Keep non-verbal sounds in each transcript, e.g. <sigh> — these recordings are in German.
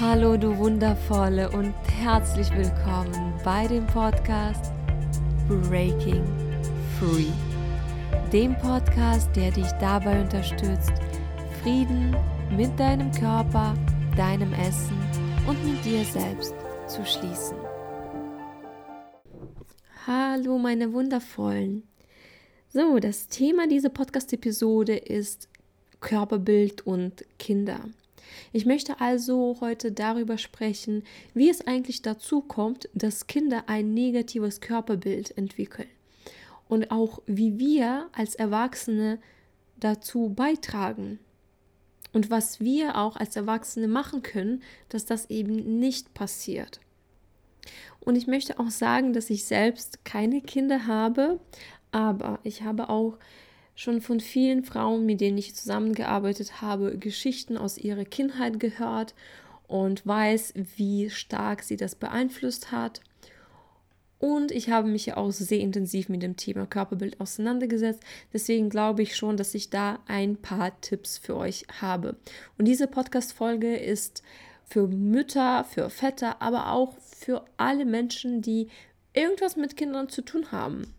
Hallo du wundervolle und herzlich willkommen bei dem Podcast Breaking Free. Dem Podcast, der dich dabei unterstützt, Frieden mit deinem Körper, deinem Essen und mit dir selbst zu schließen. Hallo meine wundervollen. So, das Thema dieser Podcast-Episode ist Körperbild und Kinder. Ich möchte also heute darüber sprechen, wie es eigentlich dazu kommt, dass Kinder ein negatives Körperbild entwickeln und auch wie wir als Erwachsene dazu beitragen und was wir auch als Erwachsene machen können, dass das eben nicht passiert. Und ich möchte auch sagen, dass ich selbst keine Kinder habe, aber ich habe auch schon von vielen Frauen, mit denen ich zusammengearbeitet habe, Geschichten aus ihrer Kindheit gehört und weiß, wie stark sie das beeinflusst hat. Und ich habe mich ja auch sehr intensiv mit dem Thema Körperbild auseinandergesetzt. Deswegen glaube ich schon, dass ich da ein paar Tipps für euch habe. Und diese Podcast-Folge ist für Mütter, für Väter, aber auch für alle Menschen, die irgendwas mit Kindern zu tun haben.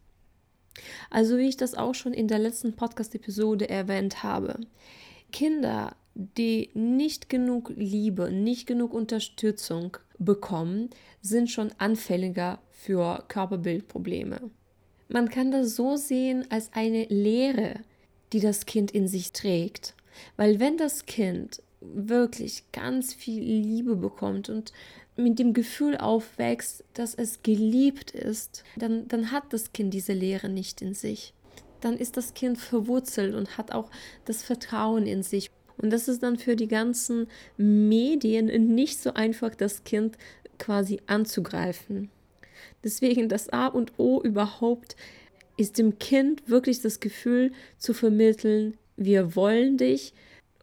Also wie ich das auch schon in der letzten Podcast-Episode erwähnt habe, Kinder, die nicht genug Liebe, nicht genug Unterstützung bekommen, sind schon anfälliger für Körperbildprobleme. Man kann das so sehen als eine Lehre, die das Kind in sich trägt. Weil wenn das Kind wirklich ganz viel Liebe bekommt und mit dem Gefühl aufwächst, dass es geliebt ist, dann, dann hat das Kind diese Leere nicht in sich. Dann ist das Kind verwurzelt und hat auch das Vertrauen in sich. Und das ist dann für die ganzen Medien nicht so einfach, das Kind quasi anzugreifen. Deswegen das A und O überhaupt ist dem Kind wirklich das Gefühl zu vermitteln, wir wollen dich,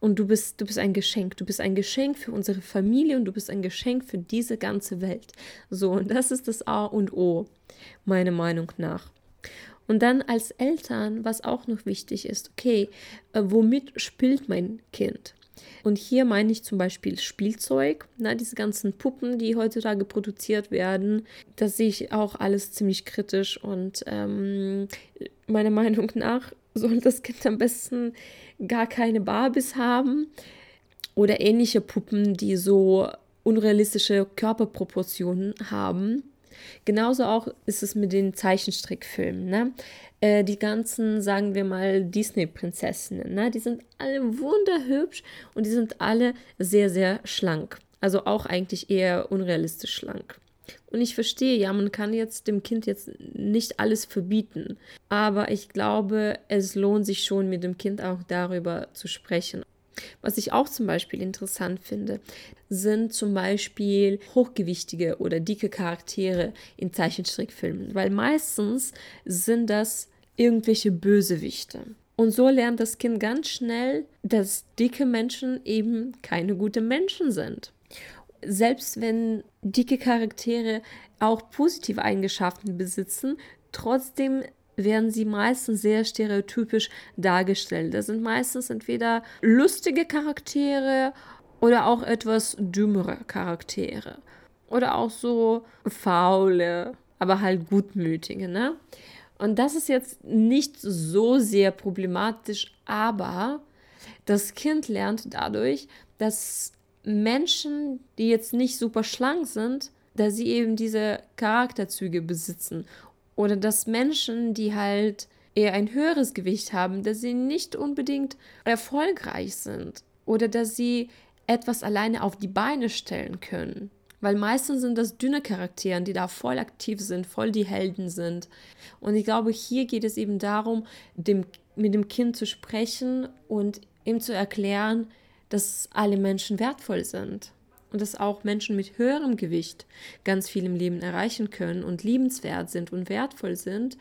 und du bist, du bist ein Geschenk. Du bist ein Geschenk für unsere Familie und du bist ein Geschenk für diese ganze Welt. So, und das ist das A und O, meiner Meinung nach. Und dann als Eltern, was auch noch wichtig ist, okay, äh, womit spielt mein Kind? Und hier meine ich zum Beispiel Spielzeug, na, diese ganzen Puppen, die heutzutage produziert werden. Das sehe ich auch alles ziemlich kritisch und ähm, meiner <laughs> Meinung nach soll das Kind am besten gar keine Barbies haben oder ähnliche Puppen, die so unrealistische Körperproportionen haben. Genauso auch ist es mit den Zeichenstrickfilmen. Ne? Äh, die ganzen, sagen wir mal, Disney-Prinzessinnen, ne? die sind alle wunderhübsch und die sind alle sehr, sehr schlank. Also auch eigentlich eher unrealistisch schlank. Und ich verstehe, ja, man kann jetzt dem Kind jetzt nicht alles verbieten. Aber ich glaube, es lohnt sich schon, mit dem Kind auch darüber zu sprechen. Was ich auch zum Beispiel interessant finde, sind zum Beispiel hochgewichtige oder dicke Charaktere in Zeichentrickfilmen, weil meistens sind das irgendwelche Bösewichte. Und so lernt das Kind ganz schnell, dass dicke Menschen eben keine guten Menschen sind selbst wenn dicke Charaktere auch positive Eigenschaften besitzen, trotzdem werden sie meistens sehr stereotypisch dargestellt. Das sind meistens entweder lustige Charaktere oder auch etwas dümmere Charaktere. Oder auch so faule, aber halt gutmütige, ne? Und das ist jetzt nicht so sehr problematisch, aber das Kind lernt dadurch, dass Menschen, die jetzt nicht super schlank sind, da sie eben diese Charakterzüge besitzen. Oder dass Menschen, die halt eher ein höheres Gewicht haben, dass sie nicht unbedingt erfolgreich sind. Oder dass sie etwas alleine auf die Beine stellen können. Weil meistens sind das dünne Charaktere, die da voll aktiv sind, voll die Helden sind. Und ich glaube, hier geht es eben darum, dem, mit dem Kind zu sprechen und ihm zu erklären, dass alle Menschen wertvoll sind und dass auch Menschen mit höherem Gewicht ganz viel im Leben erreichen können und liebenswert sind und wertvoll sind.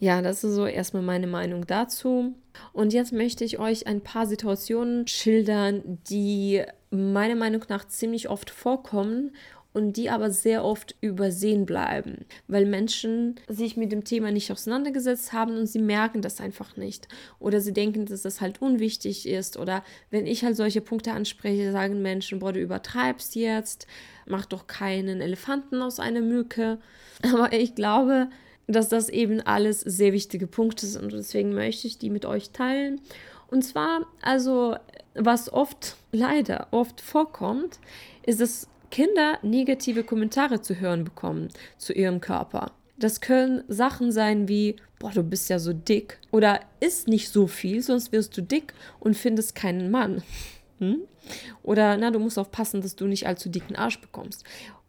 Ja, das ist so erstmal meine Meinung dazu. Und jetzt möchte ich euch ein paar Situationen schildern, die meiner Meinung nach ziemlich oft vorkommen und die aber sehr oft übersehen bleiben, weil Menschen sich mit dem Thema nicht auseinandergesetzt haben und sie merken das einfach nicht. Oder sie denken, dass das halt unwichtig ist. Oder wenn ich halt solche Punkte anspreche, sagen Menschen, boah, du übertreibst jetzt, mach doch keinen Elefanten aus einer Mücke. <laughs> Aber ich glaube, dass das eben alles sehr wichtige Punkte sind und deswegen möchte ich die mit euch teilen. Und zwar, also, was oft, <laughs> leider oft vorkommt, ist, dass Kinder negative Kommentare zu hören bekommen zu ihrem Körper. Das können Sachen sein wie, boah, du bist ja so dick oder isst nicht so viel, sonst wirst du dick und findest keinen Mann. <laughs> Hm? Oder, na, du musst aufpassen, dass du nicht allzu dicken Arsch bekommst.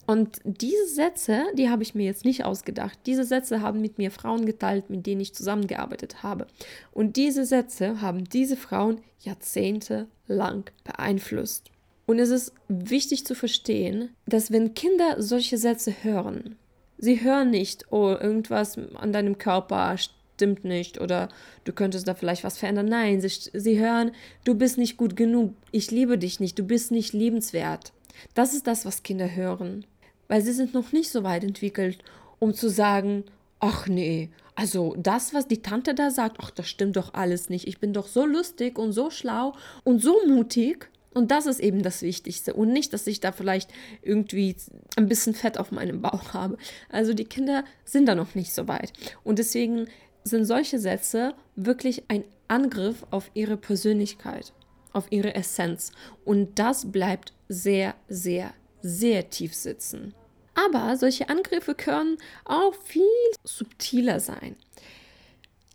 Und diese Sätze, die habe ich mir jetzt nicht ausgedacht. Diese Sätze haben mit mir Frauen geteilt, mit denen ich zusammengearbeitet habe. Und diese Sätze haben diese Frauen jahrzehntelang beeinflusst. Und es ist wichtig zu verstehen, dass wenn Kinder solche Sätze hören, sie hören nicht, oh, irgendwas an deinem Körper stimmt nicht oder du könntest da vielleicht was verändern. Nein, sie, sie hören, du bist nicht gut genug, ich liebe dich nicht, du bist nicht liebenswert. Das ist das, was Kinder hören. Weil sie sind noch nicht so weit entwickelt, um zu sagen, ach nee, also das, was die Tante da sagt, ach, das stimmt doch alles nicht. Ich bin doch so lustig und so schlau und so mutig. Und das ist eben das Wichtigste. Und nicht, dass ich da vielleicht irgendwie ein bisschen Fett auf meinem Bauch habe. Also die Kinder sind da noch nicht so weit. Und deswegen sind solche Sätze wirklich ein Angriff auf ihre Persönlichkeit, auf ihre Essenz. Und das bleibt sehr, sehr, sehr tief sitzen. Aber solche Angriffe können auch viel subtiler sein.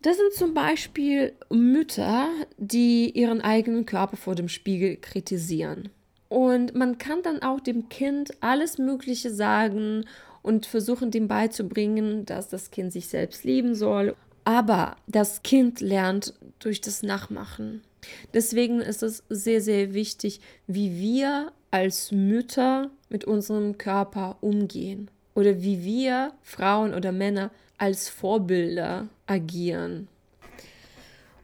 Das sind zum Beispiel Mütter, die ihren eigenen Körper vor dem Spiegel kritisieren. Und man kann dann auch dem Kind alles Mögliche sagen und versuchen, dem beizubringen, dass das Kind sich selbst lieben soll. Aber das Kind lernt durch das Nachmachen. Deswegen ist es sehr, sehr wichtig, wie wir als Mütter mit unserem Körper umgehen oder wie wir Frauen oder Männer als Vorbilder agieren.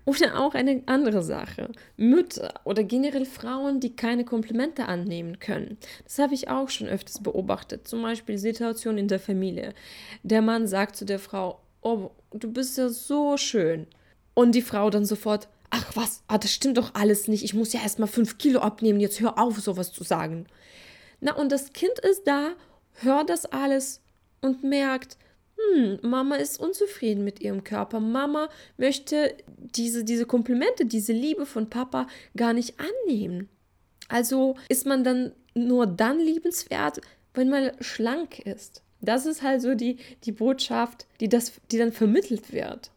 Oder auch eine andere Sache. Mütter oder generell Frauen, die keine Komplimente annehmen können. Das habe ich auch schon öfters beobachtet. Zum Beispiel Situation in der Familie. Der Mann sagt zu der Frau, oh, du bist ja so schön. Und die Frau dann sofort, ach was, ah, das stimmt doch alles nicht. Ich muss ja erst mal fünf Kilo abnehmen. Jetzt hör auf, sowas zu sagen. Na, und das Kind ist da, hört das alles und merkt, hm, Mama ist unzufrieden mit ihrem Körper. Mama möchte diese, diese Komplimente, diese Liebe von Papa gar nicht annehmen. Also ist man dann nur dann liebenswert, wenn man schlank ist. Das ist halt so die, die Botschaft, die, das, die dann vermittelt wird.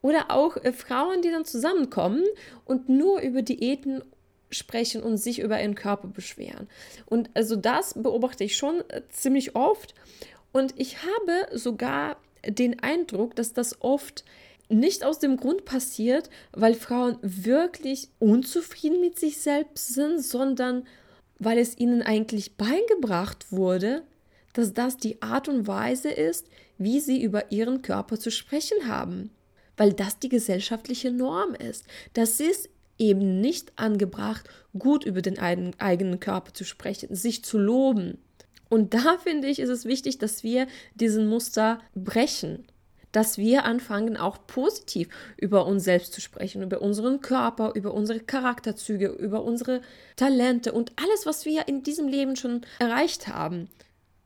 Oder auch äh, Frauen, die dann zusammenkommen und nur über Diäten sprechen und sich über ihren Körper beschweren. Und also das beobachte ich schon äh, ziemlich oft. Und ich habe sogar den Eindruck, dass das oft nicht aus dem Grund passiert, weil Frauen wirklich unzufrieden mit sich selbst sind, sondern weil es ihnen eigentlich beigebracht wurde, dass das die Art und Weise ist, wie sie über ihren Körper zu sprechen haben. Weil das die gesellschaftliche Norm ist. Das ist eben nicht angebracht, gut über den eigenen Körper zu sprechen, sich zu loben. Und da <laughs> finde ich, ist es wichtig, dass wir diesen Muster brechen, dass wir anfangen, auch positiv über uns selbst zu sprechen, über unseren Körper, über unsere Charakterzüge, über unsere Talente und alles, was wir in diesem Leben schon erreicht haben.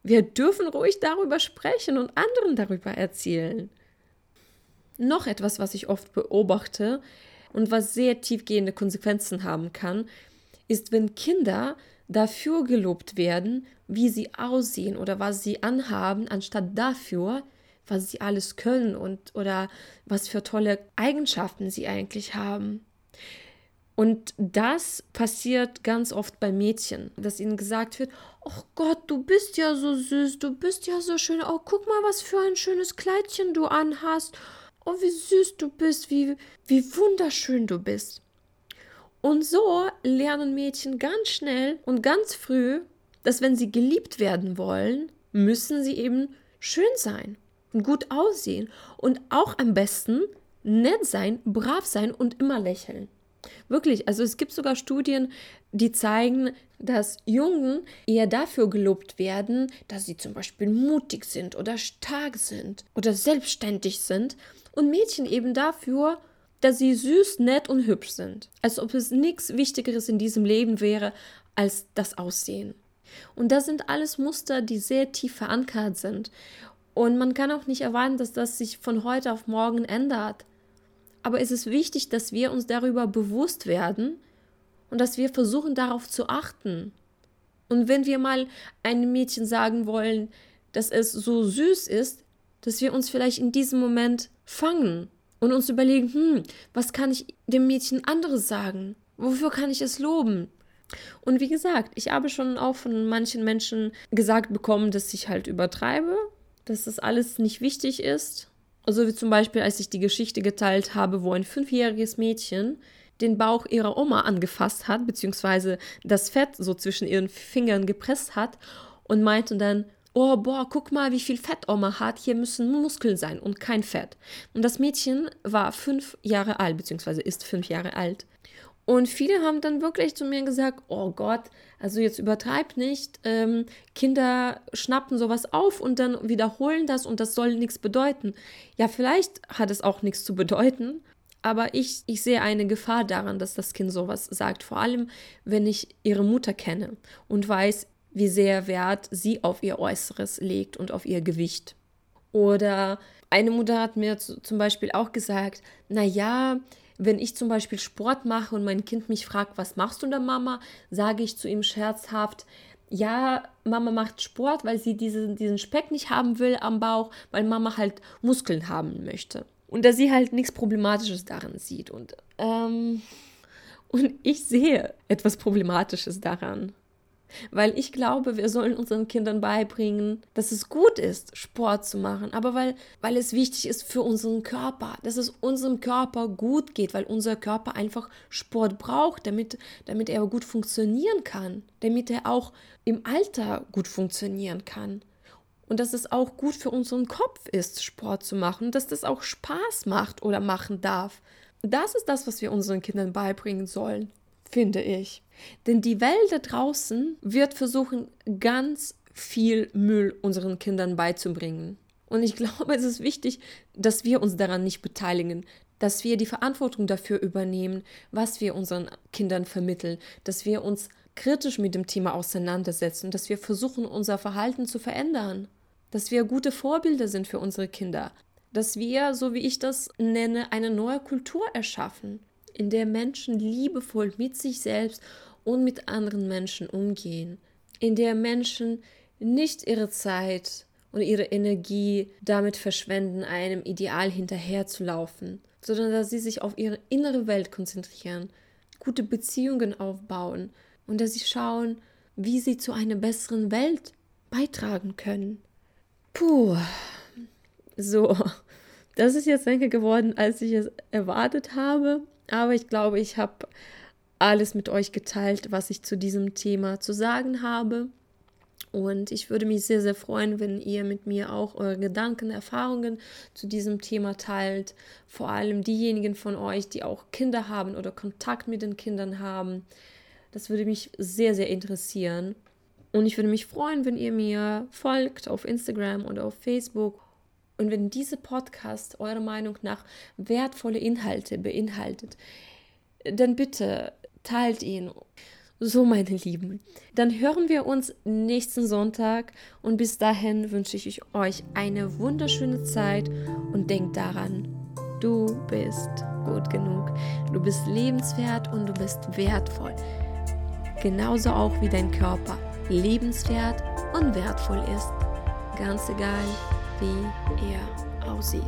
Wir dürfen ruhig darüber sprechen und anderen darüber erzählen. Noch etwas, was ich oft beobachte und was sehr tiefgehende Konsequenzen haben kann, ist, wenn Kinder dafür gelobt werden, wie sie aussehen oder was sie anhaben, anstatt dafür, was sie alles können und oder was für tolle Eigenschaften sie eigentlich haben. Und das passiert ganz oft bei Mädchen, dass ihnen gesagt wird, oh Gott, du bist ja so süß, du bist ja so schön, oh guck mal, was für ein schönes Kleidchen du anhast, oh wie süß du bist, wie, wie wunderschön du bist. Und so lernen Mädchen ganz schnell und ganz früh, dass wenn sie geliebt werden wollen, müssen sie eben schön sein gut aussehen und auch am besten nett sein, brav sein und immer lächeln. Wirklich, also es gibt sogar Studien, die zeigen, dass Jungen eher dafür gelobt werden, dass sie zum Beispiel mutig sind oder stark sind oder selbstständig sind und Mädchen eben dafür, dass sie süß, nett und hübsch sind. Als ob es nichts Wichtigeres in diesem Leben wäre als das Aussehen. Und das sind alles Muster, die sehr tief verankert sind. Und man kann auch nicht erwarten, dass das sich von heute auf morgen ändert. Aber es ist wichtig, dass wir uns darüber bewusst werden und dass wir versuchen, darauf zu achten. Und wenn wir mal einem Mädchen sagen wollen, dass es so süß ist, dass wir uns vielleicht in diesem Moment fangen und uns überlegen, hm, was kann ich dem Mädchen anderes sagen? Wofür kann ich es loben? Und wie gesagt, ich habe schon auch von manchen Menschen gesagt bekommen, dass ich halt übertreibe, dass das alles nicht wichtig ist. Also wie zum Beispiel, als ich die Geschichte geteilt habe, wo ein fünfjähriges Mädchen den Bauch ihrer Oma angefasst hat, beziehungsweise das Fett so zwischen ihren Fingern gepresst hat und meinte dann, oh, boah, guck mal, wie viel Fett Oma hat, hier müssen Muskeln sein und kein Fett. Und das Mädchen war fünf Jahre alt, beziehungsweise ist fünf Jahre alt. Und viele haben dann wirklich zu mir gesagt, oh Gott, also jetzt übertreib nicht. Ähm, Kinder schnappen sowas auf und dann wiederholen das und das soll nichts bedeuten. Ja, vielleicht hat es auch nichts zu bedeuten, aber ich, ich sehe eine Gefahr daran, dass das Kind sowas sagt. Vor allem, wenn ich ihre Mutter kenne und weiß, wie sehr Wert sie auf ihr Äußeres legt und auf ihr Gewicht. Oder eine Mutter hat mir zum Beispiel auch gesagt, na ja, wenn ich zum Beispiel Sport mache und mein Kind mich fragt, was machst du da, Mama, sage ich zu ihm scherzhaft, ja, Mama macht Sport, weil sie diese, diesen Speck nicht haben will am Bauch, weil Mama halt Muskeln haben möchte. Und dass sie halt nichts Problematisches daran sieht. Und, ähm, und ich sehe etwas Problematisches daran. Weil ich glaube, wir sollen unseren Kindern beibringen, dass es gut ist, Sport zu machen, aber weil, weil es wichtig ist für unseren Körper, dass es unserem Körper gut geht, weil unser Körper einfach Sport braucht, damit, damit er gut funktionieren kann, damit er auch im Alter gut funktionieren kann. Und dass es auch gut für unseren Kopf ist, Sport zu machen, dass das auch Spaß macht oder machen darf. Das ist das, was wir unseren Kindern beibringen sollen finde ich. Denn die Welt da draußen wird versuchen, ganz viel Müll unseren Kindern beizubringen. Und ich glaube, es ist wichtig, dass wir uns daran nicht beteiligen, dass wir die Verantwortung dafür übernehmen, was wir unseren Kindern vermitteln, dass wir uns kritisch mit dem Thema auseinandersetzen, dass wir versuchen, unser Verhalten zu verändern, dass wir gute Vorbilder sind für unsere Kinder, dass wir, so wie ich das nenne, eine neue Kultur erschaffen, in der Menschen liebevoll mit sich selbst und mit anderen Menschen umgehen, in der Menschen nicht ihre Zeit und ihre Energie damit verschwenden, einem Ideal hinterherzulaufen, sondern dass sie sich auf ihre innere Welt konzentrieren, gute Beziehungen aufbauen und dass sie schauen, wie sie zu einer besseren Welt beitragen können. Puh, so, das ist jetzt denke geworden, als ich es erwartet habe. Aber ich glaube, ich habe alles mit euch geteilt, was ich zu diesem Thema zu sagen habe. Und ich würde mich sehr, sehr freuen, wenn ihr mit mir auch eure Gedanken, Erfahrungen zu diesem Thema teilt. Vor allem diejenigen von euch, die auch Kinder haben oder Kontakt mit den Kindern haben. Das würde mich sehr, sehr interessieren. Und ich würde mich freuen, wenn ihr mir folgt auf Instagram oder auf Facebook und wenn diese Podcast eurer Meinung nach wertvolle Inhalte beinhaltet, dann bitte teilt ihn. So, meine Lieben, dann hören wir uns nächsten Sonntag und bis dahin wünsche ich euch eine wunderschöne Zeit und denkt daran, du bist gut genug, du bist lebenswert und du bist wertvoll. Genauso auch wie dein Körper lebenswert und wertvoll ist. Ganz egal, wie er aussieht.